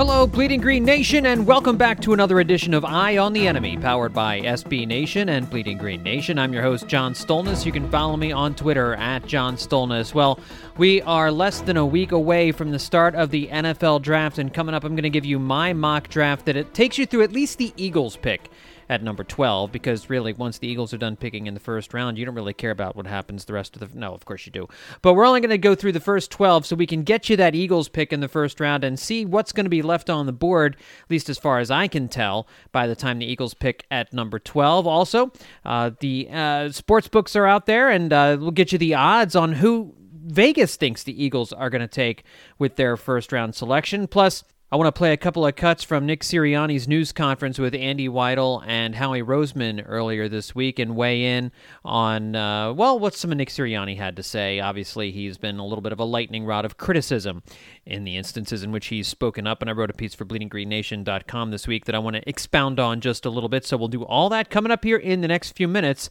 Hello, Bleeding Green Nation, and welcome back to another edition of Eye on the Enemy, powered by SB Nation and Bleeding Green Nation. I'm your host, John Stolnis. You can follow me on Twitter at John Stolnis. Well, we are less than a week away from the start of the NFL draft, and coming up, I'm going to give you my mock draft that it takes you through at least the Eagles pick at number 12 because really once the Eagles are done picking in the first round, you don't really care about what happens the rest of the No, of course you do. But we're only going to go through the first 12 so we can get you that Eagles pick in the first round and see what's going to be left on the board, at least as far as I can tell, by the time the Eagles pick at number 12. Also, uh, the uh, sports books are out there and uh, we'll get you the odds on who Vegas thinks the Eagles are going to take with their first round selection. Plus, I want to play a couple of cuts from Nick Sirianni's news conference with Andy Weidl and Howie Roseman earlier this week and weigh in on, uh, well, what some of Nick Sirianni had to say. Obviously, he's been a little bit of a lightning rod of criticism in the instances in which he's spoken up. And I wrote a piece for bleedinggreennation.com this week that I want to expound on just a little bit. So we'll do all that coming up here in the next few minutes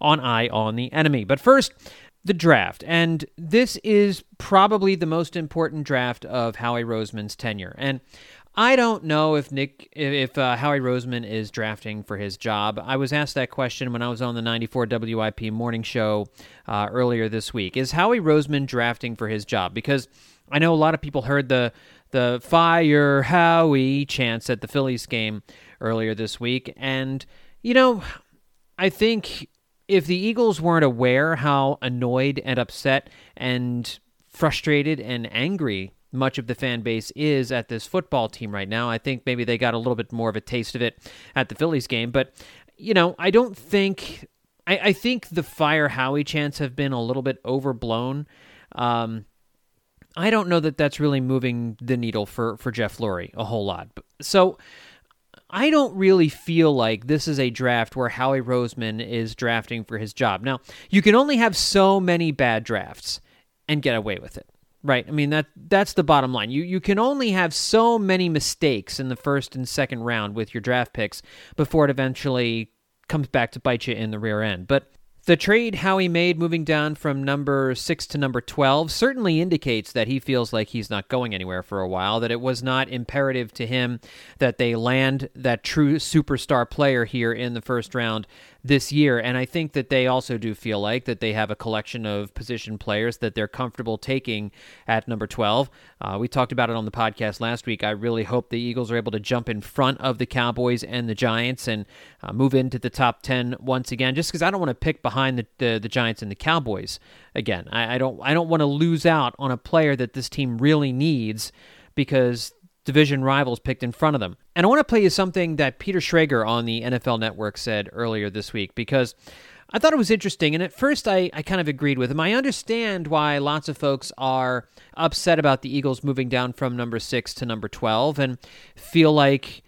on Eye on the Enemy. But first, the draft. And this is probably the most important draft of Howie Roseman's tenure. And I don't know if Nick, if uh, Howie Roseman is drafting for his job. I was asked that question when I was on the 94 WIP morning show uh, earlier this week. Is Howie Roseman drafting for his job? Because I know a lot of people heard the the fire Howie chants at the Phillies game earlier this week, and you know, I think if the Eagles weren't aware how annoyed and upset and frustrated and angry much of the fan base is at this football team right now, I think maybe they got a little bit more of a taste of it at the Phillies game. But, you know, I don't think. I, I think the fire Howie chants have been a little bit overblown. Um, I don't know that that's really moving the needle for, for Jeff Lurie a whole lot. So I don't really feel like this is a draft where Howie Roseman is drafting for his job. Now, you can only have so many bad drafts and get away with it. Right. I mean that that's the bottom line. You you can only have so many mistakes in the first and second round with your draft picks before it eventually comes back to bite you in the rear end. But the trade Howie made moving down from number 6 to number 12 certainly indicates that he feels like he's not going anywhere for a while, that it was not imperative to him that they land that true superstar player here in the first round this year. And I think that they also do feel like that they have a collection of position players that they're comfortable taking at number 12. Uh, we talked about it on the podcast last week. I really hope the Eagles are able to jump in front of the Cowboys and the Giants and uh, move into the top 10 once again, just because I don't want to pick behind the, the, the, Giants and the Cowboys again. I, I don't I don't want to lose out on a player that this team really needs because division rivals picked in front of them. And I want to play you something that Peter Schrager on the NFL Network said earlier this week because I thought it was interesting. And at first, I, I kind of agreed with him. I understand why lots of folks are upset about the Eagles moving down from number six to number 12 and feel like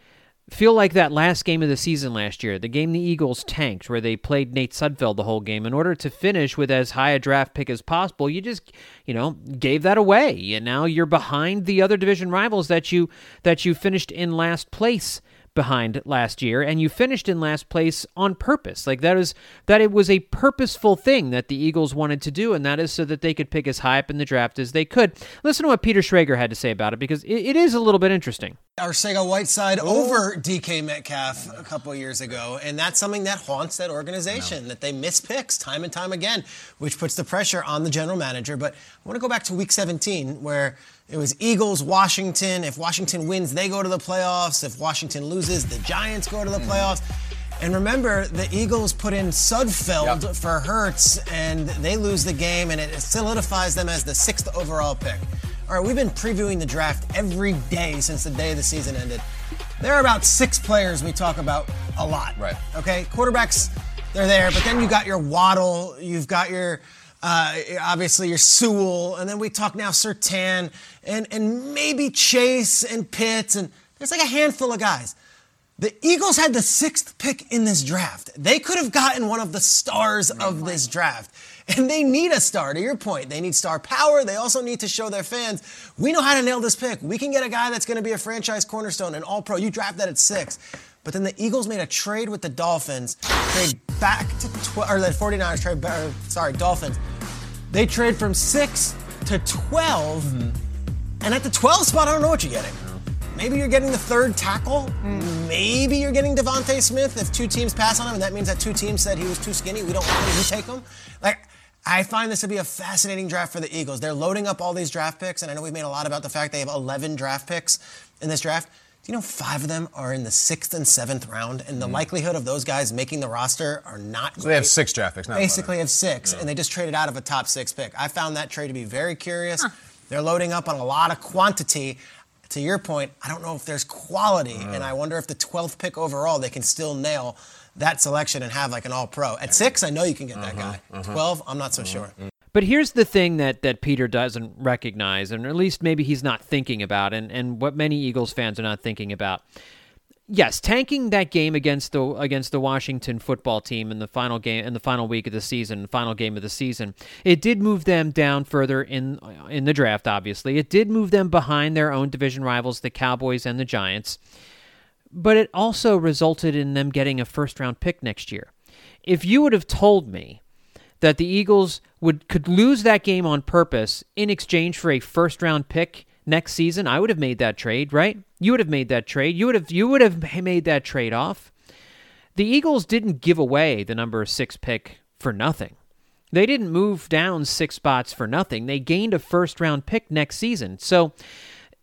feel like that last game of the season last year, the game the Eagles tanked, where they played Nate Sudfeld the whole game, in order to finish with as high a draft pick as possible, you just, you know, gave that away, and now you're behind the other division rivals that you that you finished in last place behind last year and you finished in last place on purpose like that is that it was a purposeful thing that the eagles wanted to do and that is so that they could pick as high up in the draft as they could listen to what peter schrager had to say about it because it, it is a little bit interesting Arcega Whiteside Ooh. over DK Metcalf a couple years ago, and that's something that haunts that organization no. that they miss picks time and time again, which puts the pressure on the general manager. But I want to go back to Week 17 where it was Eagles, Washington. If Washington wins, they go to the playoffs. If Washington loses, the Giants go to the mm. playoffs. And remember, the Eagles put in Sudfeld yep. for Hurts, and they lose the game, and it solidifies them as the sixth overall pick. All right, we've been previewing the draft every day since the day the season ended. There are about six players we talk about a lot. Right. Okay, quarterbacks, they're there, but then you got your Waddle, you've got your uh, obviously your Sewell, and then we talk now Surtain and and maybe Chase and Pitts, and there's like a handful of guys. The Eagles had the sixth pick in this draft. They could have gotten one of the stars of this draft. And they need a star, to your point. They need star power. They also need to show their fans we know how to nail this pick. We can get a guy that's going to be a franchise cornerstone, an all pro. You draft that at six. But then the Eagles made a trade with the Dolphins, trade back to 12, or the 49ers trade back, or, sorry, Dolphins. They trade from six to 12. Mm-hmm. And at the 12 spot, I don't know what you're getting. Maybe you're getting the third tackle. Mm. Maybe you're getting DeVonta Smith if two teams pass on him, and that means that two teams said he was too skinny. We don't want him. You take him. Like, I find this to be a fascinating draft for the Eagles. They're loading up all these draft picks, and I know we've made a lot about the fact they have 11 draft picks in this draft. Do you know five of them are in the sixth and seventh round, and the mm likelihood of those guys making the roster are not. So they have six draft picks. Basically, have six, yeah. and they just traded out of a top six pick. I found that trade to be very curious. Huh. They're loading up on a lot of quantity. To your point, I don't know if there's quality, uh. and I wonder if the 12th pick overall they can still nail that selection and have like an all pro. At six, I know you can get that uh-huh, guy. Uh-huh. 12, I'm not so uh-huh. sure. But here's the thing that, that Peter doesn't recognize, and at least maybe he's not thinking about, and, and what many Eagles fans are not thinking about. Yes, tanking that game against the against the Washington football team in the final game in the final week of the season, final game of the season, it did move them down further in in the draft. Obviously, it did move them behind their own division rivals, the Cowboys and the Giants but it also resulted in them getting a first round pick next year. If you would have told me that the Eagles would could lose that game on purpose in exchange for a first round pick next season, I would have made that trade, right? You would have made that trade. You would have you would have made that trade off. The Eagles didn't give away the number 6 pick for nothing. They didn't move down 6 spots for nothing. They gained a first round pick next season. So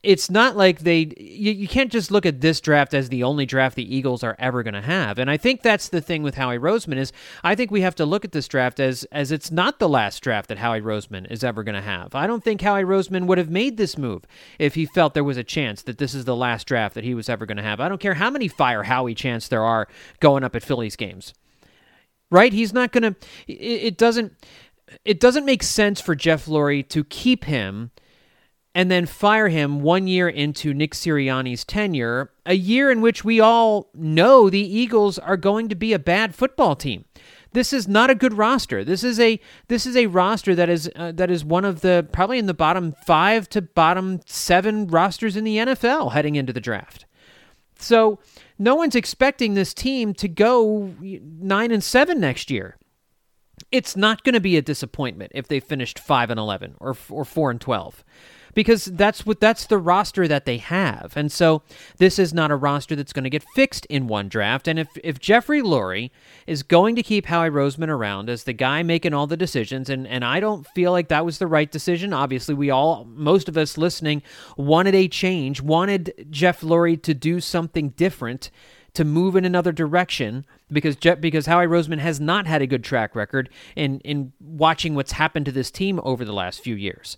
it's not like they you, you, can't just look at this draft as the only draft the Eagles are ever going to have. And I think that's the thing with Howie Roseman is I think we have to look at this draft as as it's not the last draft that Howie Roseman is ever going to have. I don't think Howie Roseman would have made this move if he felt there was a chance that this is the last draft that he was ever going to have. I don't care how many fire Howie chants there are going up at Phillies games. Right? He's not going to it, it doesn't it doesn't make sense for Jeff Lurie to keep him and then fire him one year into Nick Sirianni's tenure, a year in which we all know the Eagles are going to be a bad football team. This is not a good roster. This is a this is a roster that is uh, that is one of the probably in the bottom 5 to bottom 7 rosters in the NFL heading into the draft. So, no one's expecting this team to go 9 and 7 next year. It's not going to be a disappointment if they finished 5 and 11 or or 4 and 12 because that's what that's the roster that they have. And so this is not a roster that's going to get fixed in one draft. And if if Jeffrey Lurie is going to keep Howie Roseman around as the guy making all the decisions, and and I don't feel like that was the right decision. Obviously, we all most of us listening wanted a change, wanted Jeff Lurie to do something different to move in another direction because Jeff, because Howie Roseman has not had a good track record in in watching what's happened to this team over the last few years.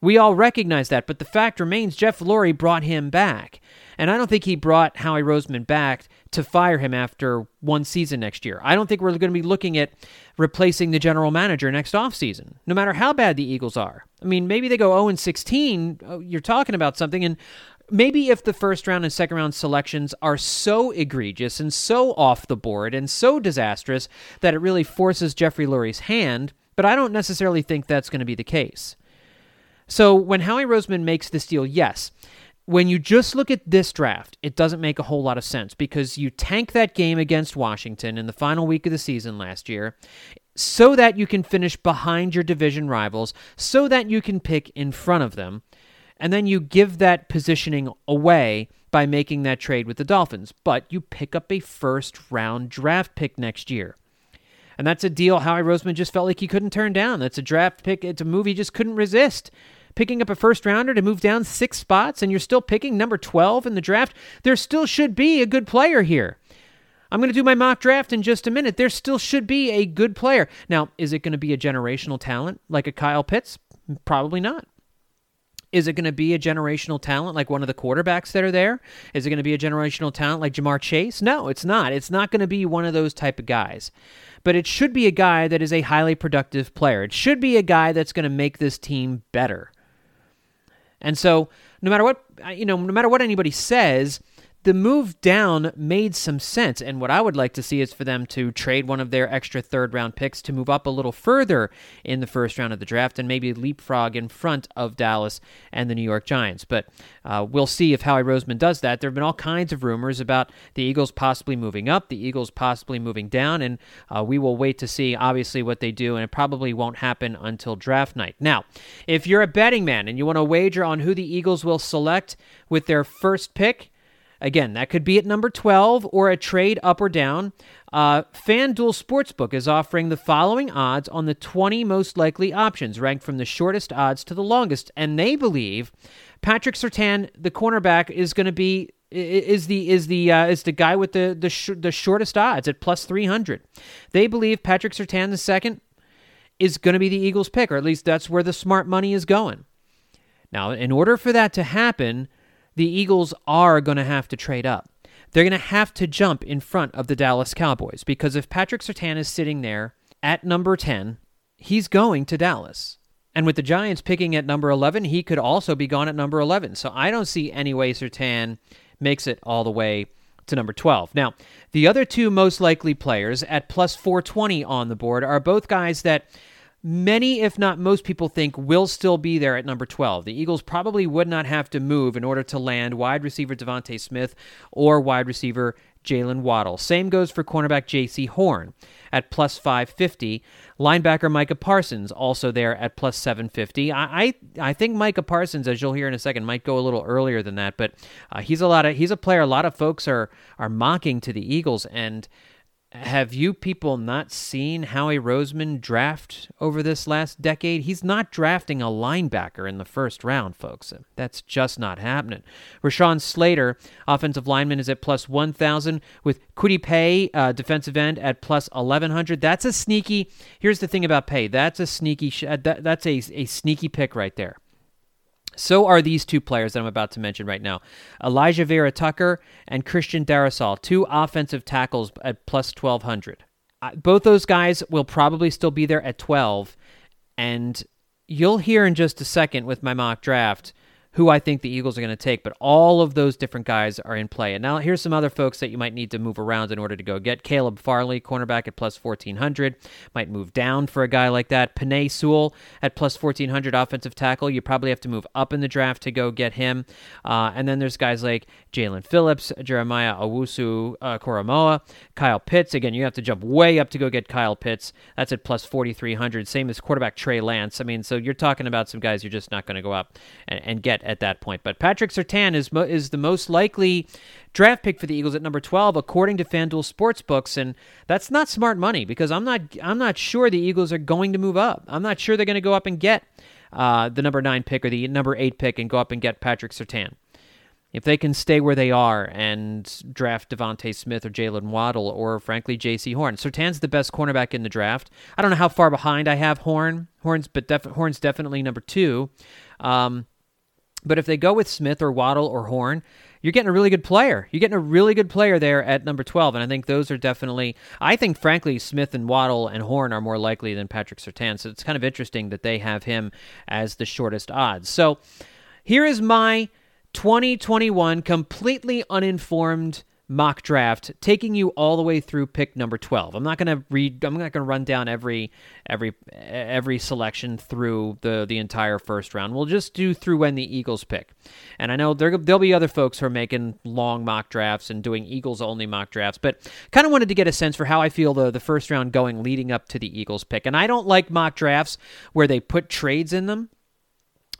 We all recognize that, but the fact remains Jeff Lurie brought him back. And I don't think he brought Howie Roseman back to fire him after one season next year. I don't think we're going to be looking at replacing the general manager next offseason, no matter how bad the Eagles are. I mean, maybe they go 0 16, you're talking about something, and maybe if the first round and second round selections are so egregious and so off the board and so disastrous that it really forces Jeffrey Lurie's hand, but I don't necessarily think that's going to be the case. So when Howie Roseman makes this deal, yes, when you just look at this draft, it doesn't make a whole lot of sense because you tank that game against Washington in the final week of the season last year so that you can finish behind your division rivals, so that you can pick in front of them. And then you give that positioning away by making that trade with the Dolphins. But you pick up a first round draft pick next year. And that's a deal Howie Roseman just felt like he couldn't turn down. That's a draft pick. It's a move he just couldn't resist picking up a first rounder to move down six spots and you're still picking number 12 in the draft, there still should be a good player here. I'm going to do my mock draft in just a minute. There still should be a good player. Now, is it going to be a generational talent like a Kyle Pitts? Probably not. Is it going to be a generational talent like one of the quarterbacks that are there? Is it going to be a generational talent like Ja'Marr Chase? No, it's not. It's not going to be one of those type of guys. But it should be a guy that is a highly productive player. It should be a guy that's going to make this team better. And so, no matter what, you know, no matter what anybody says, the move down made some sense. And what I would like to see is for them to trade one of their extra third round picks to move up a little further in the first round of the draft and maybe leapfrog in front of Dallas and the New York Giants. But uh, we'll see if Howie Roseman does that. There have been all kinds of rumors about the Eagles possibly moving up, the Eagles possibly moving down, and uh, we will wait to see, obviously, what they do, and it probably won't happen until draft night. Now, if you're a betting man and you want to wager on who the Eagles will select with their first pick, Again, that could be at number 12 or a trade up or down. Uh, FanDuel Sportsbook is offering the following odds on the 20 most likely options, ranked from the shortest odds to the longest. And they believe Patrick Surtain, the cornerback, is going to be is the is the uh, is the guy with the the, sh- the shortest odds at plus 300. They believe Patrick Surtain the second is going to be the Eagles pick, or at least that's where the smart money is going. Now, in order for that to happen, the Eagles are going to have to trade up. They're going to have to jump in front of the Dallas Cowboys because if Patrick Surtain is sitting there at number 10, he's going to Dallas. And with the Giants picking at number 11, he could also be gone at number 11. So I don't see any way Surtain makes it all the way to number 12. Now, the other two most likely players at plus 420 on the board are both guys that many, if not most people think will still be there at number 12. The Eagles probably would not have to move in order to land wide receiver DeVonta Smith or wide receiver Jaylen Waddle. Same goes for cornerback Jaycee Horn at plus 550. Linebacker Micah Parsons also there at plus 750. I, I, I think Micah Parsons, as you'll hear in a second, might go a little earlier than that, but uh, he's a lot of he's a player a lot of folks are are mocking to the Eagles and have you people not seen Howie Roseman draft over this last decade? He's not drafting a linebacker in the first round, folks. That's just not happening. Rashawn Slater, offensive lineman, is at plus 1,000, with Paye, uh, defensive end, at plus 1,100. That's a sneaky. Here's the thing about Paye. That's a sneaky. Sh- that, that's a, a sneaky pick right there. So are these two players that I'm about to mention right now Elijah Vera Tucker and Christian Darrisaw, two offensive tackles at plus 1200. Both those guys will probably still be there at 12. And you'll hear in just a second with my mock draft who I think the Eagles are going to take, but all of those different guys are in play. And now here's some other folks that you might need to move around in order to go get. Caleb Farley, cornerback at plus 1400, might move down for a guy like that. Penei Sewell at plus 1400, offensive tackle. You probably have to move up in the draft to go get him. Uh, and then there's guys like Jaelan Phillips, Jeremiah Owusu uh, Koramoah, Kyle Pitts. Again, you have to jump way up to go get Kyle Pitts. That's at plus 4300. Same as quarterback Trey Lance. I mean, so you're talking about some guys you're just not going to go up and, and get at that point. But Patrick Surtain is mo- is the most likely draft pick for the Eagles at number 12 according to FanDuel Sportsbooks and that's not smart money because I'm not I'm not sure the Eagles are going to move up. I'm not sure they're going to go up and get uh, the number 9 pick or the number 8 pick and go up and get Patrick Surtain. If they can stay where they are and draft DeVonta Smith or Jaylen Waddle or frankly Jaycee Horn, Surtain's the best cornerback in the draft. I don't know how far behind I have Horn. Horn's but def- Horn's definitely number two. Um, but if they go with Smith or Waddle or Horn, you're getting a really good player. You're getting a really good player there at number 12. And I think those are definitely, I think, frankly, Smith and Waddle and Horn are more likely than Patrick Surtain. So it's kind of interesting that they have him as the shortest odds. So here is my 2021 completely uninformed mock draft taking you all the way through pick number 12 i'm not going to read i'm not going to run down every every every selection through the the entire first round. We'll just do through when the eagles pick. And i know there, there'll be other folks who are making long mock drafts and doing eagles only mock drafts but kind of wanted to get a sense for how i feel the, the first round going leading up to the eagles pick. And i don't like mock drafts where they put trades in them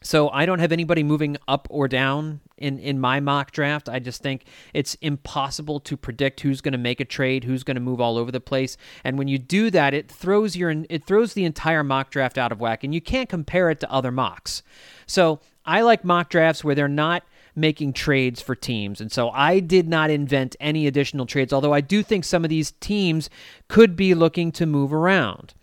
so I don't have anybody moving up or down in, in my mock draft. I just think it's impossible to predict who's going to make a trade, who's going to move all over the place. And when you do that, it throws your it throws the entire mock draft out of whack, and you can't compare it to other mocks. So I like mock drafts where they're not making trades for teams. And so I did not invent any additional trades, although I do think some of these teams could be looking to move around.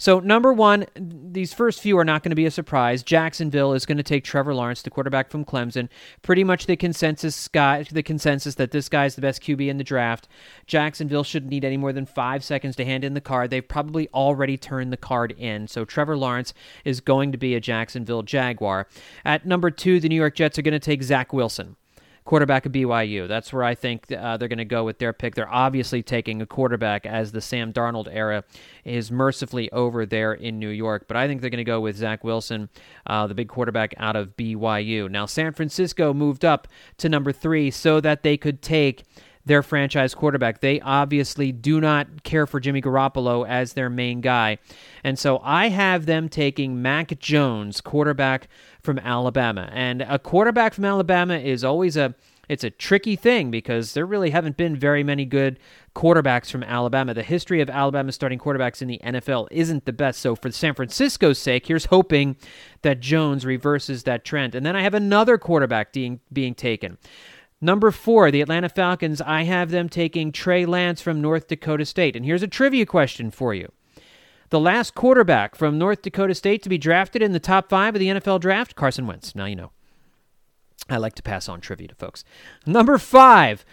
So, number one, these first few are not going to be a surprise. Jacksonville is going to take Trevor Lawrence, the quarterback from Clemson. Pretty much the consensus guy, the consensus that this guy is the best QB in the draft. Jacksonville shouldn't need any more than five seconds to hand in the card. They've probably already turned the card in. So, Trevor Lawrence is going to be a Jacksonville Jaguar. At number two, the New York Jets are going to take Zach Wilson quarterback of BYU. That's where I think uh, they're going to go with their pick. They're obviously taking a quarterback as the Sam Darnold era is mercifully over there in New York. But I think they're going to go with Zach Wilson, uh, the big quarterback out of BYU. Now, San Francisco moved up to number three so that they could take their franchise quarterback. They obviously do not care for Jimmy Garoppolo as their main guy. And so I have them taking Mac Jones, quarterback from Alabama. And a quarterback from Alabama is always a it's a tricky thing because there really haven't been very many good quarterbacks from Alabama. The history of Alabama starting quarterbacks in the NFL isn't the best. So, for San Francisco's sake, here's hoping that Jones reverses that trend. And then I have another quarterback being, being taken. Number four, the Atlanta Falcons. I have them taking Trey Lance from North Dakota State. And here's a trivia question for you. The last quarterback from North Dakota State to be drafted in the top five of the NFL draft, Carson Wentz. Now you know. I like to pass on trivia to folks. Number five,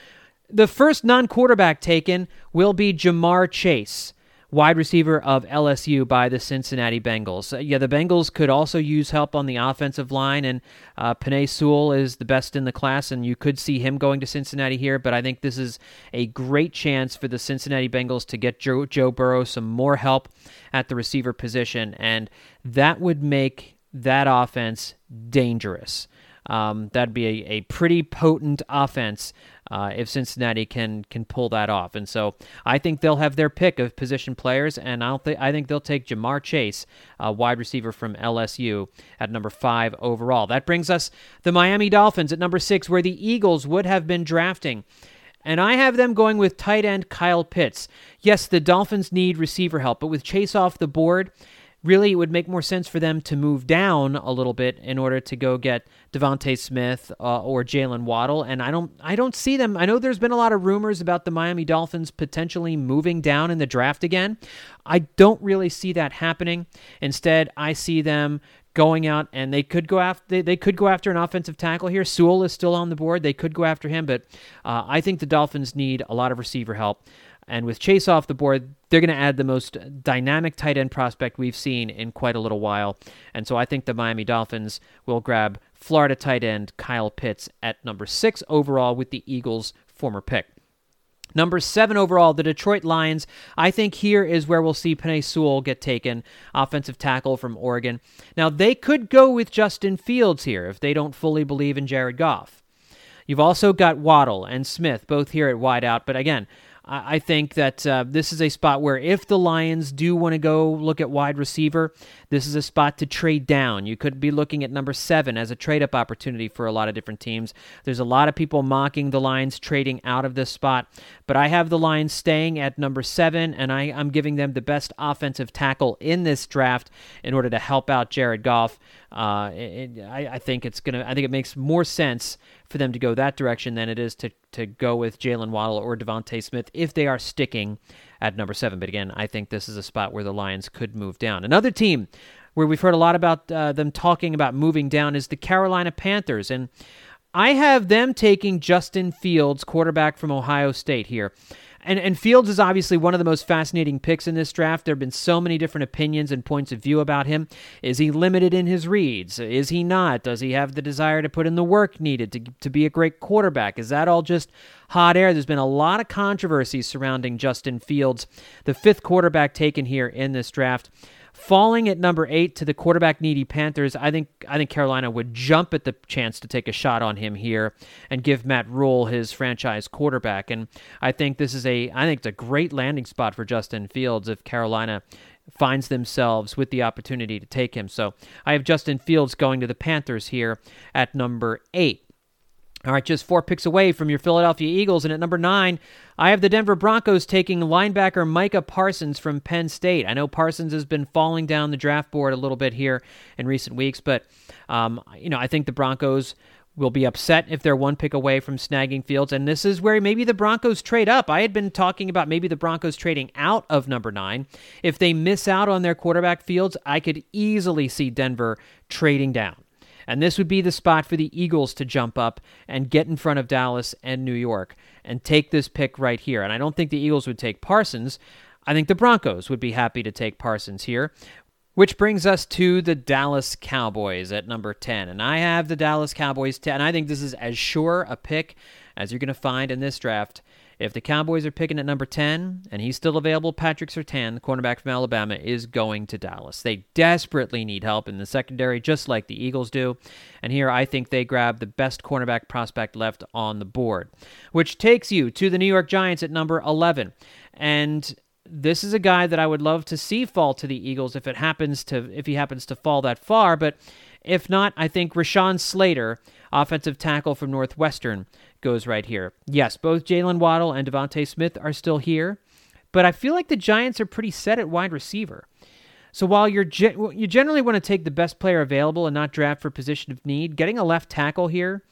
the first non quarterback taken will be Ja'Marr Chase wide receiver of LSU by the Cincinnati Bengals. Uh, yeah, the Bengals could also use help on the offensive line, and uh, Penei Sewell is the best in the class, and you could see him going to Cincinnati here. But I think this is a great chance for the Cincinnati Bengals to get Joe, Joe Burrow some more help at the receiver position, and that would make that offense dangerous. Um, that'd be a, a pretty potent offense uh, if Cincinnati can can pull that off. And so I think they'll have their pick of position players, and I'll th- I think they'll take Ja'Marr Chase, a wide receiver from LSU, at number five overall. That brings us the Miami Dolphins at number six, where the Eagles would have been drafting. And I have them going with tight end Kyle Pitts. Yes, the Dolphins need receiver help, but with Chase off the board, really it would make more sense for them to move down a little bit in order to go get DeVonta Smith uh, or Jaylen Waddle. And I don't, I don't see them. I know there's been a lot of rumors about the Miami Dolphins potentially moving down in the draft again. I don't really see that happening. Instead, I see them going out and they could go after they, they could go after an offensive tackle here. Sewell is still on the board. They could go after him, but uh, I think the Dolphins need a lot of receiver help. And with Chase off the board, they're going to add the most dynamic tight end prospect we've seen in quite a little while. And so I think the Miami Dolphins will grab Florida tight end Kyle Pitts at number six overall with the Eagles' former pick. Number seven overall, the Detroit Lions. I think here is where we'll see Penei Sewell get taken, offensive tackle from Oregon. Now, they could go with Justin Fields here if they don't fully believe in Jared Goff. You've also got Waddle and Smith, both here at wideout, but again, I think that uh, this is a spot where if the Lions do want to go look at wide receiver, this is a spot to trade down. You could be looking at number seven as a trade up opportunity for a lot of different teams. There's a lot of people mocking the Lions trading out of this spot, but I have the Lions staying at number seven, and I, am giving them the best offensive tackle in this draft in order to help out Jared Goff. Uh, it, I, I think it's gonna. I think it makes more sense for them to go that direction than it is to, to go with Jaylen Waddle or DeVonta Smith if they are sticking at number seven. But again, I think this is a spot where the Lions could move down. Another team where we've heard a lot about uh, them talking about moving down is the Carolina Panthers. And I have them taking Justin Fields, quarterback from Ohio State here. And, and Fields is obviously one of the most fascinating picks in this draft. There have been so many different opinions and points of view about him. Is he limited in his reads? Is he not? Does he have the desire to put in the work needed to, to be a great quarterback? Is that all just hot air? There's been a lot of controversy surrounding Justin Fields, the fifth quarterback taken here in this draft. Falling at number eight to the quarterback needy Panthers, I think I think Carolina would jump at the chance to take a shot on him here and give Matt Rhule his franchise quarterback. And I think this is a I think it's a great landing spot for Justin Fields if Carolina finds themselves with the opportunity to take him. So I have Justin Fields going to the Panthers here at number eight. All right, just four picks away from your Philadelphia Eagles. And at number nine, I have the Denver Broncos taking linebacker Micah Parsons from Penn State. I know Parsons has been falling down the draft board a little bit here in recent weeks, but, um, you know, I think the Broncos will be upset if they're one pick away from snagging Fields. And this is where maybe the Broncos trade up. I had been talking about maybe the Broncos trading out of number nine. If they miss out on their quarterback Fields, I could easily see Denver trading down. And this would be the spot for the Eagles to jump up and get in front of Dallas and New York and take this pick right here. And I don't think the Eagles would take Parsons. I think the Broncos would be happy to take Parsons here. Which brings us to the Dallas Cowboys at number 10. And I have the Dallas Cowboys 10. And I think this is as sure a pick as you're going to find in this draft. If the Cowboys are picking at number 10 and he's still available, Patrick Surtain, the cornerback from Alabama, is going to Dallas. They desperately need help in the secondary, just like the Eagles do. And here I think they grab the best cornerback prospect left on the board, which takes you to the New York Giants at number 11. And this is a guy that I would love to see fall to the Eagles if it happens to if he happens to fall that far. But if not, I think Rashawn Slater, offensive tackle from Northwestern, goes right here. Yes, both Jaylen Waddle and DeVonta Smith are still here, but I feel like the Giants are pretty set at wide receiver. So while you're ge- you generally want to take the best player available and not draft for position of need, getting a left tackle here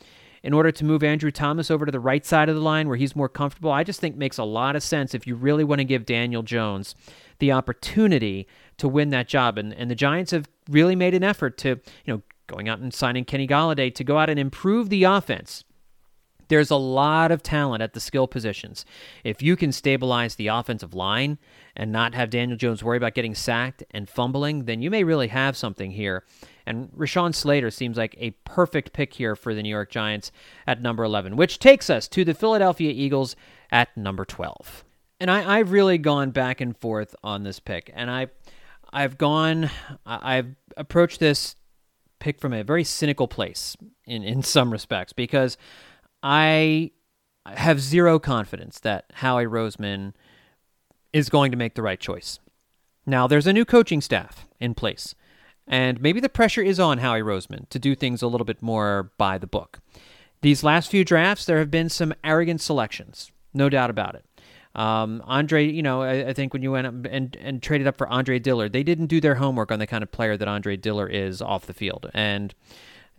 in order to move Andrew Thomas over to the right side of the line where he's more comfortable, I just think makes a lot of sense if you really want to give Daniel Jones the opportunity to win that job. And, and the Giants have really made an effort to, you know, going out and signing Kenny Golladay to go out and improve the offense. There's a lot of talent at the skill positions. If you can stabilize the offensive line and not have Daniel Jones worry about getting sacked and fumbling, then you may really have something here. And Rashawn Slater seems like a perfect pick here for the New York Giants at number 11, which takes us to the Philadelphia Eagles at number 12. And I, have really gone back and forth on this pick, and I, I've gone, I've approached this pick from a very cynical place in in some respects because I have zero confidence that Howie Roseman is going to make the right choice. Now, there's a new coaching staff in place. And maybe the pressure is on Howie Roseman to do things a little bit more by the book. These last few drafts, there have been some arrogant selections, no doubt about it. Um, Andre, you know, I, I, think when you went up and, and traded up for Andre Dillard, they didn't do their homework on the kind of player that Andre Dillard is off the field. And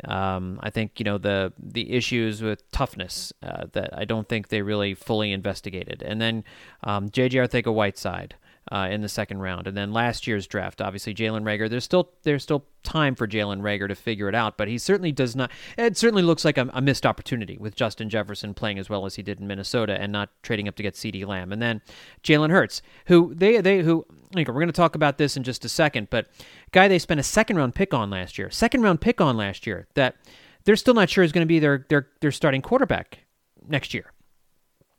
um, I think you know the the issues with toughness uh, that I don't think they really fully investigated. And then um, J.J. Arcega-Whiteside uh, in the second round. And then last year's draft, obviously Jalen Reagor. There's still there's still time for Jalen Reagor to figure it out, but he certainly does not. It certainly looks like a, a, missed opportunity with Justin Jefferson playing as well as he did in Minnesota and not trading up to get CeeDee Lamb. And then Jalen Hurts, who they they who we're going to talk about this in just a second, but guy they spent a second round pick on last year, second round pick on last year that they're still not sure is going to be their their their starting quarterback next year.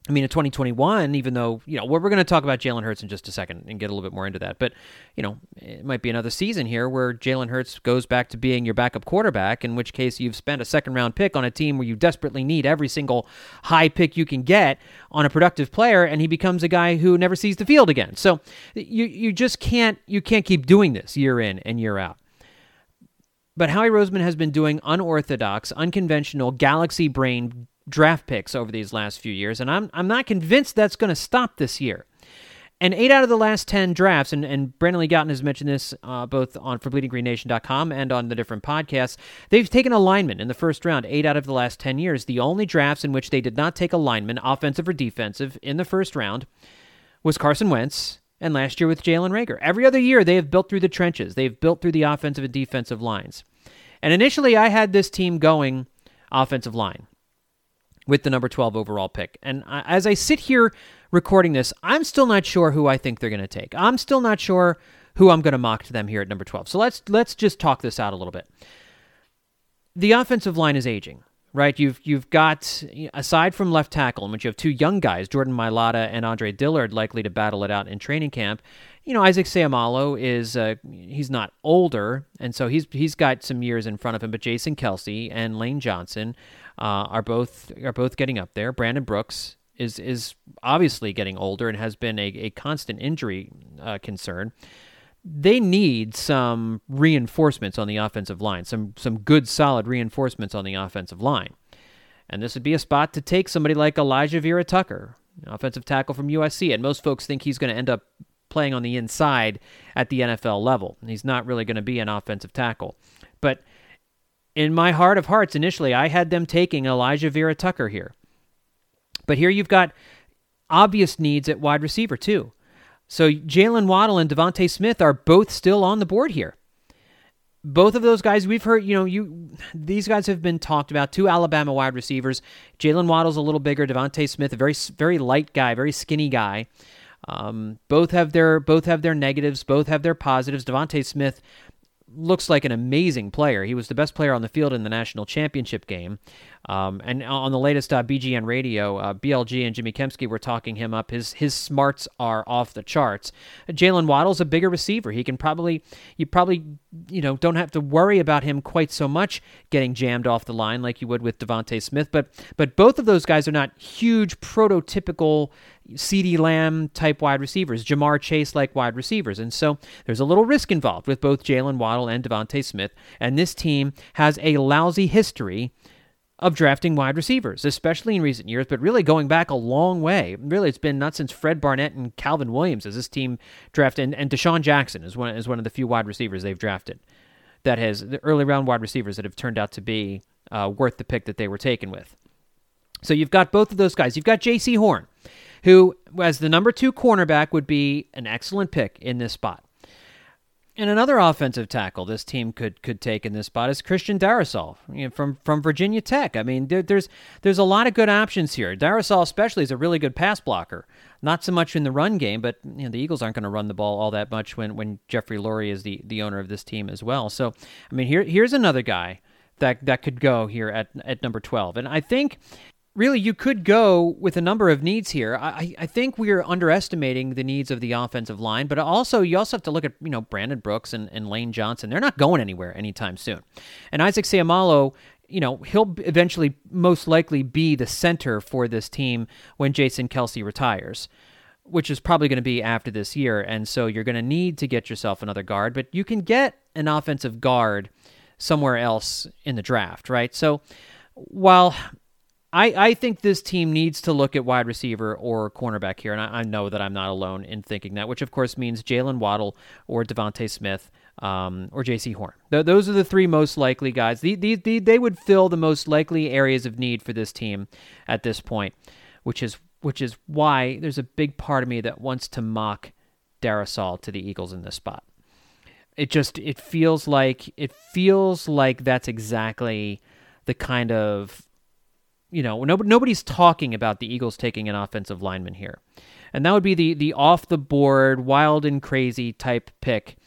I mean, in 2021, even though, you know, we're, we're going to talk about Jalen Hurts in just a second and get a little bit more into that. But, you know, it might be another season here where Jalen Hurts goes back to being your backup quarterback, in which case you've spent a second round pick on a team where you desperately need every single high pick you can get on a productive player, and he becomes a guy who never sees the field again. So you, you just can't, you can't keep doing this year in and year out. But Howie Roseman has been doing unorthodox, unconventional, galaxy brain draft picks over these last few years, and I'm I'm not convinced that's going to stop this year. And eight out of the last 10 drafts, and, and Brandon Lee Gowton has mentioned this uh, both on ForBleedingGreenNation.com and on the different podcasts, they've taken a lineman in the first round eight out of the last 10 years. The only drafts in which they did not take a lineman, offensive or defensive, in the first round was Carson Wentz and last year with Jalen Reagor. Every other year, they have built through the trenches, they've built through the offensive and defensive lines. And initially, I had this team going offensive line with the number 12 overall pick. And as I sit here recording this, I'm still not sure who I think they're going to take. I'm still not sure who I'm going to mock to them here at number 12. So let's let's just talk this out a little bit. The offensive line is aging, right? You've you've got aside from left tackle, in which you have two young guys, Jordan Mailata and Andre Dillard, likely to battle it out in training camp. You know, Isaac Seumalo is uh, he's not older, and so he's he's got some years in front of him. But Jason Kelce and Lane Johnson uh, are both are both getting up there. Brandon Brooks is is obviously getting older and has been a, a constant injury uh, concern. They need some reinforcements on the offensive line, some some good solid reinforcements on the offensive line. And this would be a spot to take somebody like Elijah Vera-Tucker, offensive tackle from USC. And most folks think he's going to end up playing on the inside at the NFL level. He's not really going to be an offensive tackle. But in my heart of hearts, initially, I had them taking Elijah Vera Tucker here. But here you've got obvious needs at wide receiver, too. So Jaylen Waddle and DeVonta Smith are both still on the board here. Both of those guys, we've heard, you know, you these guys have been talked about. Two Alabama wide receivers. Jaylen Waddle's a little bigger. DeVonta Smith, a very very light guy, very skinny guy. Um, both have their both have their negatives. Both have their positives. DeVonta Smith looks like an amazing player. He was the best player on the field in the national championship game. Um, and on the latest uh, BGN radio, uh, BLG and Jimmy Kempski were talking him up. His his smarts are off the charts. Jaylen Waddle's a bigger receiver. He can probably you probably you know don't have to worry about him quite so much getting jammed off the line like you would with DeVonta Smith. But but both of those guys are not huge prototypical CeeDee Lamb type wide receivers, Ja'Marr Chase like wide receivers. And so there's a little risk involved with both Jaylen Waddle and DeVonta Smith. And this team has a lousy history of drafting wide receivers, especially in recent years, but really going back a long way. Really, it's been not since Fred Barnett and Calvin Williams as this team drafted, and, and DeSean Jackson is one, is one of the few wide receivers they've drafted that has the early round wide receivers that have turned out to be uh, worth the pick that they were taken with. So you've got both of those guys. You've got Jaycee Horn, who, as the number two cornerback, would be an excellent pick in this spot. And another offensive tackle this team could could take in this spot is Christian know, from from Virginia Tech. I mean, there, there's there's a lot of good options here. Darrisaw especially is a really good pass blocker. Not so much in the run game, but you know, the Eagles aren't going to run the ball all that much when when Jeffrey Lurie is the the owner of this team as well. So, I mean, here here's another guy that that could go here at at number 12. And I think really, you could go with a number of needs here. I, I think we're underestimating the needs of the offensive line, but also you also have to look at you know Brandon Brooks and, and Lane Johnson. They're not going anywhere anytime soon. And Isaac Seumalo, you know, he'll eventually most likely be the center for this team when Jason Kelce retires. Which is probably going to be after this year. And so you're going to need to get yourself another guard, but you can get an offensive guard somewhere else in the draft, right? So while I, I think this team needs to look at wide receiver or cornerback here, and I, I know that I'm not alone in thinking that, which of course means Jaylen Waddle or DeVonta Smith um, or Jaycee Horn. Th- those are the three most likely guys. The, the, the, they would fill the most likely areas of need for this team at this point, which is which is why there's a big part of me that wants to mock Darrisaw to the Eagles in this spot. It just it feels like it feels like that's exactly the kind of you know, nobody's talking about the Eagles taking an offensive lineman here. And that would be the the off the board, wild and crazy type pick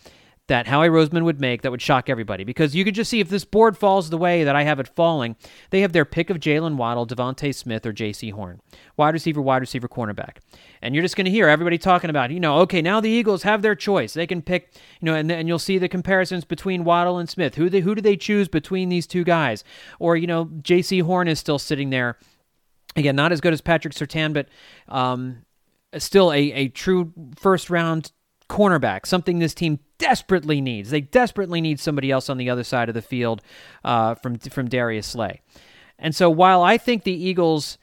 that Howie Roseman would make that would shock everybody. Because you could just see if this board falls the way that I have it falling, they have their pick of Jaylen Waddle, DeVonta Smith, or Jaycee Horn. Wide receiver, wide receiver, cornerback. And you're just going to hear everybody talking about, you know, okay, now the Eagles have their choice. They can pick, you know, and, and you'll see the comparisons between Waddle and Smith. Who, they, who do they choose between these two guys? Or, you know, Jaycee Horn is still sitting there. Again, not as good as Patrick Surtain but um, still a, a true first round cornerback, something this team desperately needs. They desperately need somebody else on the other side of the field uh, from from Darius Slay. And so while I think the Eagles,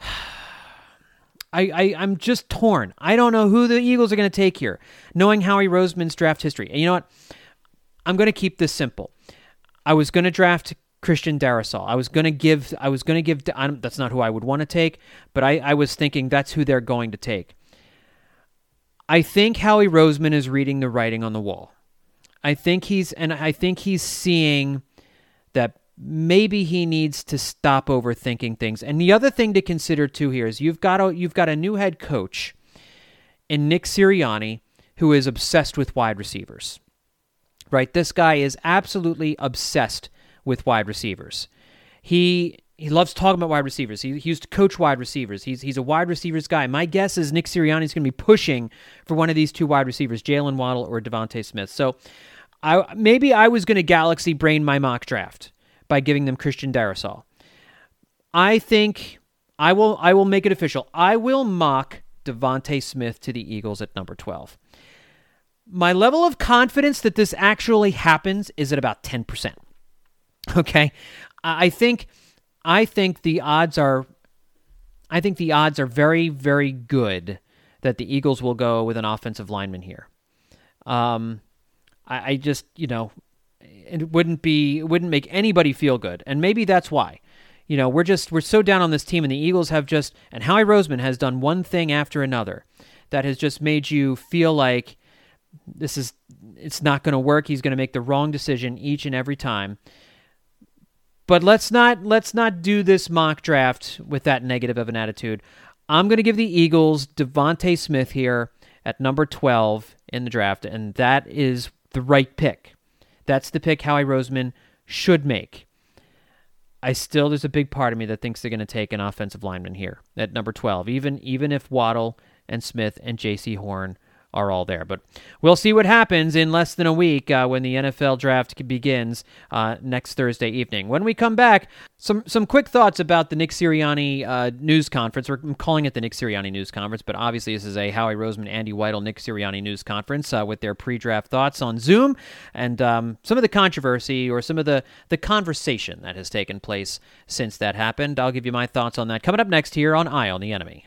I, I I'm just torn. I don't know who the Eagles are going to take here, knowing Howie Roseman's draft history. And you know what? I'm going to keep this simple. I was going to draft Christian Darrisaw. I was going to give. I was going to give. that's not who I would want to take, but I, I was thinking that's who they're going to take. I think Howie Roseman is reading the writing on the wall. I think he's and I think he's seeing that maybe he needs to stop overthinking things. And the other thing to consider too here is you've got a you've got a new head coach in Nick Sirianni who is obsessed with wide receivers. Right? This guy is absolutely obsessed with wide receivers. He he loves talking about wide receivers. He, he, used to coach wide receivers. He's he's a wide receivers guy. My guess is Nick Sirianni is going to be pushing for one of these two wide receivers, Jalen Waddle or DeVonta Smith. So, I maybe I was going to galaxy brain my mock draft by giving them Christian Darrisaw. I think I will I will make it official. I will mock DeVonta Smith to the Eagles at number twelve. My level of confidence that this actually happens is at about ten percent. Okay, I think I think the odds are I think the odds are very, very good that the Eagles will go with an offensive lineman here. Um, I, I just, you know, it wouldn't be it wouldn't make anybody feel good. And maybe that's why. You know, we're just we're so down on this team and the Eagles have just and Howie Roseman has done one thing after another that has just made you feel like this is it's not going to work. He's going to make the wrong decision each and every time. But let's not let's not do this mock draft with that negative of an attitude. I'm going to give the Eagles DeVonta Smith here at number 12 in the draft, and that is the right pick. That's the pick Howie Roseman should make. I still there's a big part of me that thinks they're going to take an offensive lineman here at number 12, even even if Waddle and Smith and Jaycee Horn are all there. But we'll see what happens in less than a week uh, when the NFL draft begins uh, next Thursday evening. When we come back, some some quick thoughts about the Nick Sirianni uh, news conference. We're calling it the Nick Sirianni news conference, but obviously this is a Howie Roseman, Andy Weidl, Nick Sirianni news conference uh, with their pre-draft thoughts on Zoom and um, some of the controversy or some of the the conversation that has taken place since that happened. I'll give you my thoughts on that coming up next here on Eye on the Enemy.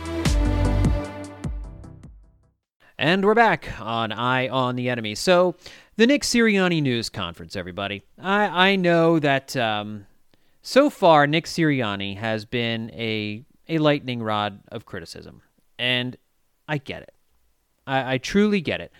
And we're back on Eye on the Enemy. So, the Nick Sirianni news conference, everybody. I, I know that um, so far Nick Sirianni has been a, a lightning rod of criticism. And I get it. I, I truly get it.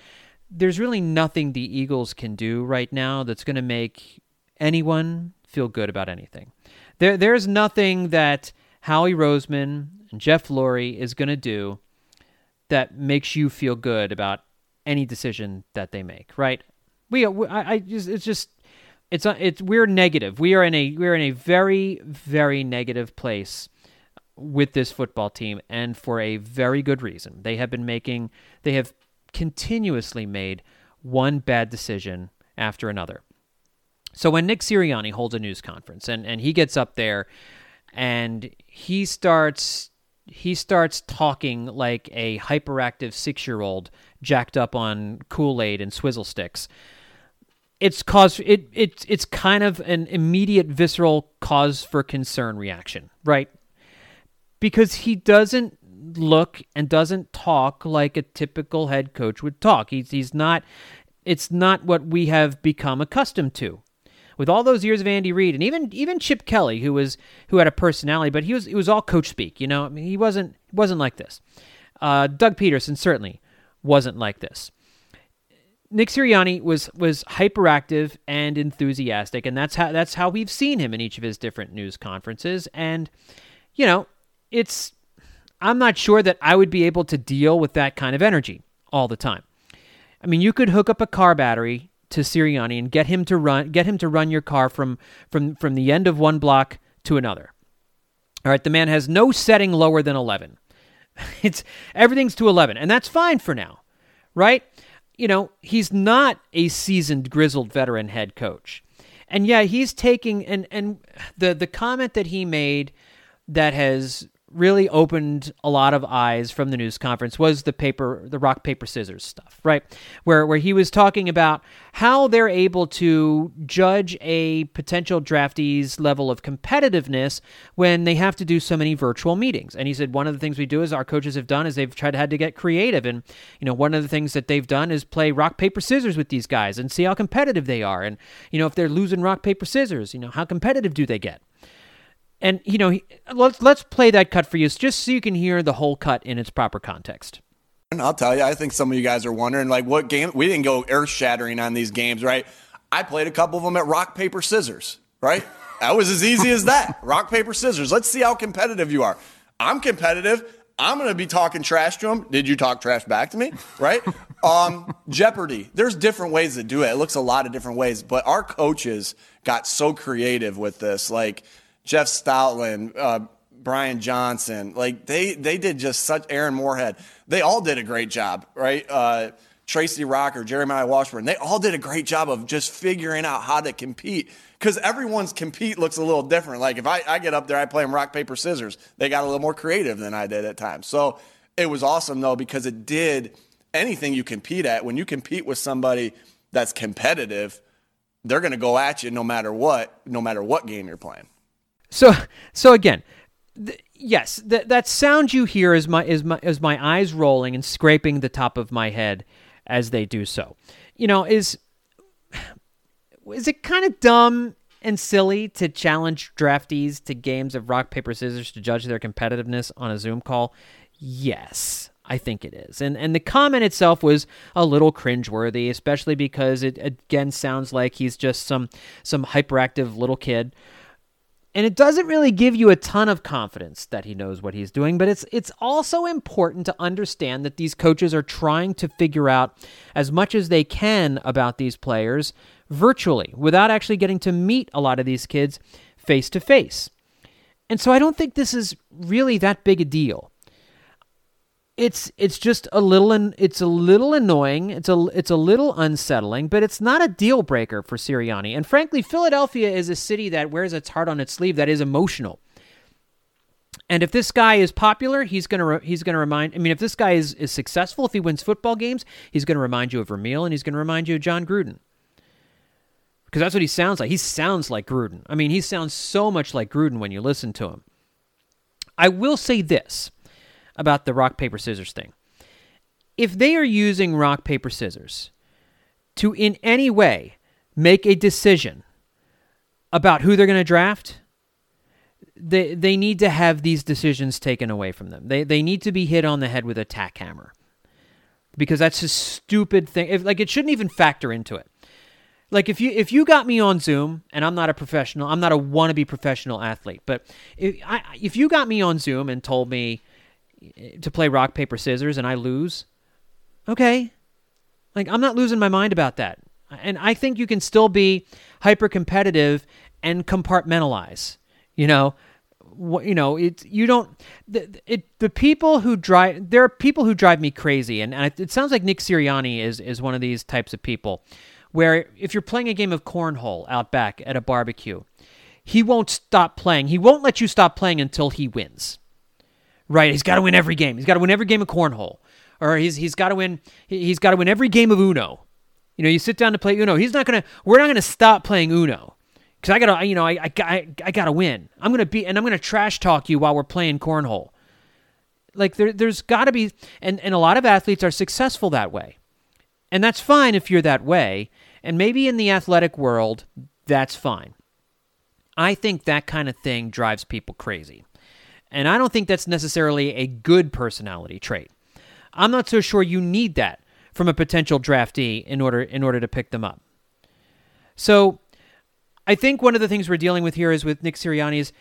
There's really nothing the Eagles can do right now that's going to make anyone feel good about anything. There, there's nothing that Howie Roseman and Jeff Lurie is going to do that makes you feel good about any decision that they make, right? We, I, I just, it's just, it's, uh, it's, we're negative. We are in a, we're in a very, very negative place with this football team, and for a very good reason. They have been making, they have continuously made one bad decision after another. So when Nick Sirianni holds a news conference and, and he gets up there and he starts he starts talking like a hyperactive six year old jacked up on Kool Aid and swizzle sticks. It's cause it it it's kind of an immediate visceral cause for concern reaction, right? Because he doesn't look and doesn't talk like a typical head coach would talk. He's he's not it's not what we have become accustomed to. With all those years of Andy Reid and even even Chip Kelly, who was who had a personality, but he was it was all coach speak. You know, I mean, he wasn't wasn't like this. Uh, Doug Pederson certainly wasn't like this. Nick Sirianni was was hyperactive and enthusiastic, and that's how that's how we've seen him in each of his different news conferences. And you know, it's I'm not sure that I would be able to deal with that kind of energy all the time. I mean, you could hook up a car battery to Sirianni and get him to run get him to run your car from from from the end of one block to another. All right, the man has no setting lower than 11. It's everything's to 11, and that's fine for now. Right? You know, he's not a seasoned grizzled veteran head coach. And yeah, he's taking and and the the comment that he made that has really opened a lot of eyes from the news conference was the paper the rock paper scissors stuff right? Where where he was talking about how they're able to judge a potential draftee's level of competitiveness when they have to do so many virtual meetings. And he said one of the things we do is our coaches have done is they've tried to had to get creative. And you know one of the things that they've done is play rock paper scissors with these guys and see how competitive they are. And you know if they're losing rock paper scissors you know how competitive do they get and you know, let's let's play that cut for you, just so you can hear the whole cut in its proper context. And I'll tell you, I think some of you guys are wondering, like, what game? We didn't go earth shattering on these games, right? I played a couple of them at rock paper scissors, right? That was as easy as that. Rock paper scissors. Let's see how competitive you are. I'm competitive. I'm going to be talking trash to him. Did you talk trash back to me? Right? um, Jeopardy. There's different ways to do it. It looks a lot of different ways, but our coaches got so creative with this. Like, Jeff Stoutland, uh, Brian Johnson, like they they did just such Aaron Moorehead. They all did a great job, right? Uh, Tracy Rocker, Jeremiah Washburn, they all did a great job of just figuring out how to compete because everyone's compete looks a little different. Like if I, I get up there, I play them rock, paper, scissors. They got a little more creative than I did at times. So it was awesome though because it did anything you compete at. When you compete with somebody that's competitive, they're going to go at you no matter what, no matter what game you're playing. So, so again, th- yes, th- that sound you hear is my is my is my eyes rolling and scraping the top of my head as they do so. You know, is is it kind of dumb and silly to challenge draftees to games of rock paper scissors to judge their competitiveness on a Zoom call? Yes. I think it is. And and the comment itself was a little cringeworthy, especially because it again sounds like he's just some some hyperactive little kid and it doesn't really give you a ton of confidence that he knows what he's doing, but it's it's also important to understand that these coaches are trying to figure out as much as they can about these players virtually without actually getting to meet a lot of these kids face to face. And so I don't think this is really that big a deal it's it's just a little and it's a little annoying. It's a it's a little unsettling, but it's not a deal breaker for Sirianni. And frankly, Philadelphia is a city that wears its heart on its sleeve. That is emotional. And if this guy is popular, he's gonna re- he's gonna remind. I mean, if this guy is is successful, if he wins football games, he's gonna remind you of Vermeil and he's gonna remind you of Jon Gruden. Because that's what he sounds like. He sounds like Gruden. I mean, he sounds so much like Gruden when you listen to him. I will say this about the rock, paper, scissors thing. If they are using rock, paper, scissors to in any way make a decision about who they're going to draft, they, they need to have these decisions taken away from them. They, they need to be hit on the head with a tack hammer because that's a stupid thing. If, like, it shouldn't even factor into it like if you if you got me on Zoom and I'm not a professional, I'm not a wannabe professional athlete, but if I if you got me on Zoom and told me to play rock paper scissors and I lose, okay. Like I'm not losing my mind about that. And I think you can still be hyper competitive and compartmentalize. You know, you know, it you don't the, it the people who drive there are people who drive me crazy and, and it sounds like Nick Sirianni is is one of these types of people where if you're playing a game of cornhole out back at a barbecue, he won't stop playing. He won't let you stop playing until he wins right? He's got to win every game. He's got to win every game of cornhole, or he's he's got to win. He's got to win every game of Uno. You know, you sit down to play Uno. He's not gonna. We're not gonna stop playing Uno because I gotta. You know, I I I, I gotta win. I'm gonna be and I'm gonna trash talk you while we're playing cornhole. Like there, there's got to be, and and a lot of athletes are successful that way, and that's fine if you're that way. And maybe in the athletic world, that's fine. I think that kind of thing drives people crazy. And I don't think that's necessarily a good personality trait. I'm not so sure you need that from a potential draftee in order in order to pick them up. So, I think one of the things we're dealing with here is with Nick Sirianni is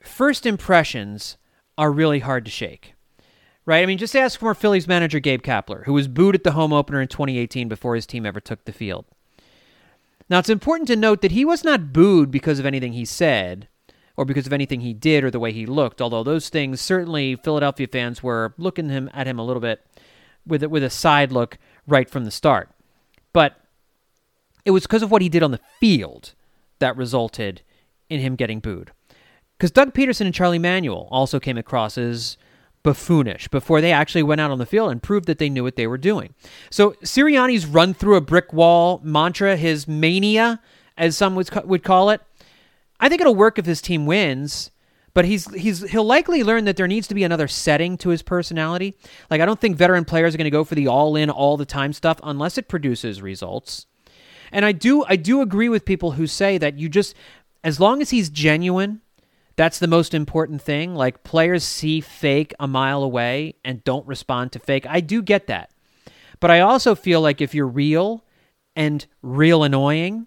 first impressions are really hard to shake. Right? I mean, just ask former Phillies manager Gabe Kapler, who was booed at the home opener in 2018 before his team ever took the field. Now, it's important to note that he was not booed because of anything he said or because of anything he did or the way he looked, although those things certainly Philadelphia fans were looking him at him a little bit with a, with a side look right from the start. But it was because of what he did on the field that resulted in him getting booed. Because Doug Pederson and Charlie Manuel also came across as buffoonish before they actually went out on the field and proved that they knew what they were doing. So Sirianni's run through a brick wall mantra, his mania, as some would, would call it, I think it'll work if his team wins. But he's he's he'll likely learn that there needs to be another setting to his personality. Like I don't think veteran players are going to go for the all in all the time stuff unless it produces results. And I do I do agree with people who say that you just as long as he's genuine, that's the most important thing. Like players see fake a mile away and don't respond to fake. I do get that. But I also feel like if you're real and real annoying,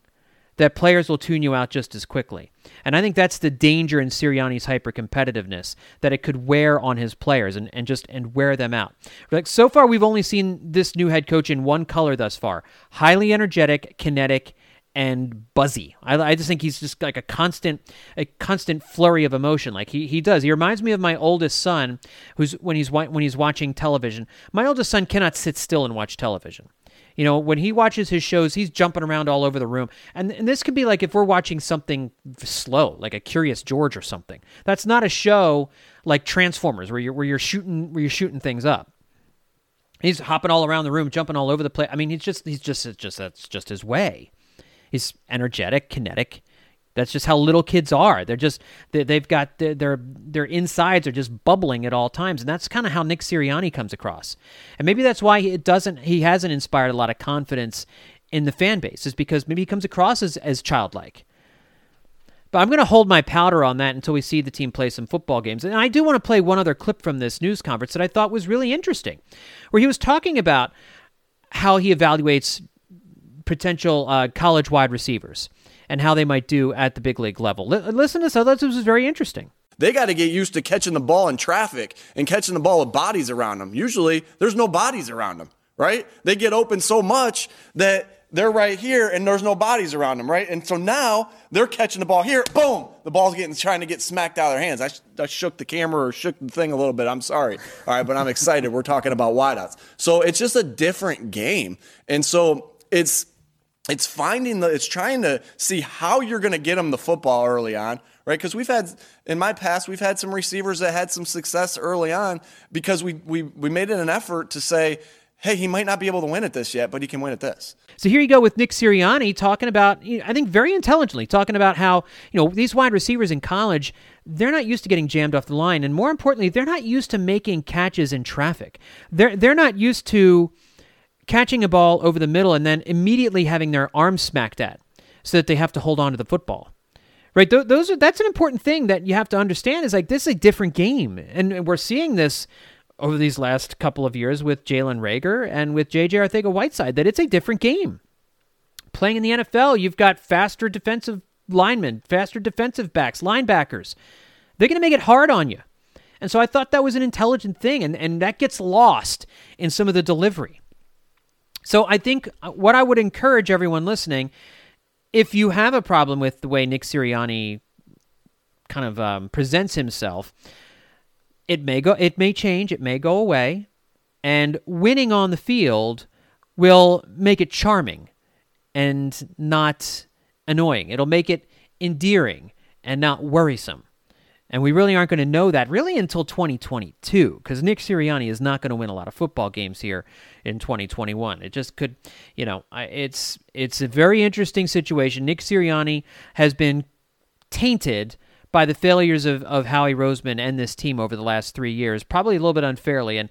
that players will tune you out just as quickly. And I think that's the danger in Sirianni's hyper competitiveness, that it could wear on his players and, and just and wear them out. Like so far we've only seen this new head coach in one color thus far. Highly energetic, kinetic, and buzzy. I, I, just think he's just like a constant, a constant flurry of emotion. Like he, he does. He reminds me of my oldest son, who's when he's when he's watching television. My oldest son cannot sit still and watch television. You know, when he watches his shows, he's jumping around all over the room. And, and this could be like if we're watching something slow, like a Curious George or something. That's not a show like Transformers where you're where you're shooting where you're shooting things up. He's hopping all around the room, jumping all over the place. I mean, he's just he's just just that's just his way. He's energetic, kinetic, that's just how little kids are. They're just they've got their their, insides are just bubbling at all times, and that's kind of how Nick Sirianni comes across. And maybe that's why it doesn't he hasn't inspired a lot of confidence in the fan base, is because maybe he comes across as, as childlike. But I'm going to hold my powder on that until we see the team play some football games. And I do want to play one other clip from this news conference that I thought was really interesting, where he was talking about how he evaluates potential uh, college wide receivers and how they might do at the big league level. L- listen to thought this was very interesting. They got to get used to catching the ball in traffic and catching the ball with bodies around them. Usually, there's no bodies around them, right? They get open so much that they're right here and there's no bodies around them, right? And so now they're catching the ball here. Boom! The ball's getting trying to get smacked out of their hands. I, sh- I shook the camera or shook the thing a little bit. I'm sorry. All right, but I'm excited. We're talking about wideouts. So it's just a different game. And so it's it's finding the it's trying to see how you're going to get them the football early on right? Because we've had in my past we've had some receivers that had some success early on because we we, we made it an effort to say hey he might not be able to win at this yet but he can win at this. So here you go with nick sirianni talking about i think very intelligently talking about how you know these wide receivers in college they're not used to getting jammed off the line. And more importantly they're not used to making catches in traffic. They're they're not used to catching a ball over the middle and then immediately having their arms smacked at so that they have to hold on to the football. Right? Th- those are that's an important thing that you have to understand is like this is a different game. And we're seeing this over these last couple of years with Jalen Reagor and with JJ Arcega Whiteside that it's a different game. Playing in the NFL, you've got faster defensive linemen, faster defensive backs, linebackers. They're going to make it hard on you. And so I thought that was an intelligent thing, and, and that gets lost in some of the delivery. So I think uh, what I would encourage everyone listening, if you have a problem with the way Nick Sirianni kind of um, presents himself, it may go, it may change, it may go away, and winning on the field will make it charming and not annoying. It'll make it endearing and not worrisome. And we really aren't going to know that really until 2022 because Nick Sirianni is not going to win a lot of football games here in 2021. It just could, you know, it's it's a very interesting situation. Nick Sirianni has been tainted by the failures of, of Howie Roseman and this team over the last three years, probably a little bit unfairly. And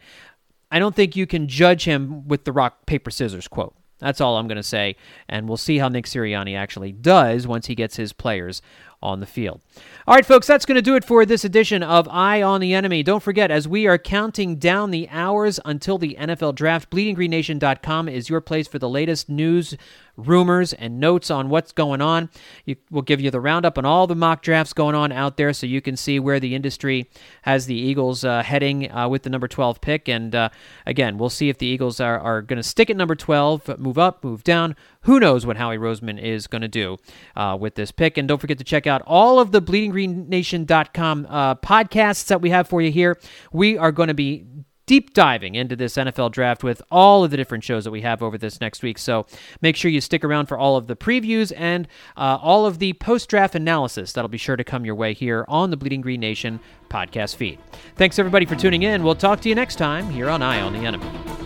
I don't think you can judge him with the rock, paper, scissors quote. That's all I'm going to say. And we'll see how Nick Sirianni actually does once he gets his players on the field. All right, folks, that's going to do it for this edition of Eye on the Enemy. Don't forget, as we are counting down the hours until the NFL draft, bleedinggreennation.com is your place for the latest news, rumors, and notes on what's going on. You, we'll give you the roundup on all the mock drafts going on out there so you can see where the industry has the Eagles uh, heading uh, with the number 12 pick. And uh, again, we'll see if the Eagles are, are going to stick at number 12, move up, move down. Who knows what Howie Roseman is going to do uh, with this pick. And don't forget to check out all of the bleedinggreennation.com uh, podcasts that we have for you here. We are going to be deep diving into this NFL draft with all of the different shows that we have over this next week. So make sure you stick around for all of the previews and uh, all of the post draft analysis that'll be sure to come your way here on the Bleeding Green Nation podcast feed. Thanks everybody for tuning in. We'll talk to you next time here on Eye on the Enemy.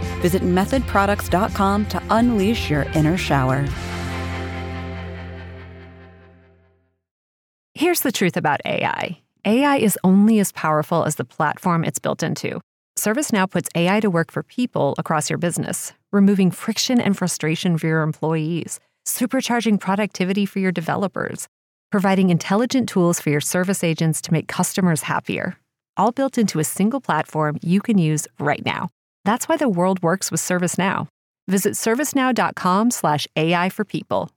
Visit methodproducts.com to unleash your inner shower. Here's the truth about AI AI is only as powerful as the platform it's built into. ServiceNow puts AI to work for people across your business, removing friction and frustration for your employees, supercharging productivity for your developers, providing intelligent tools for your service agents to make customers happier. All built into a single platform you can use right now. That's why the world works with ServiceNow. Visit servicenow.com/ai for people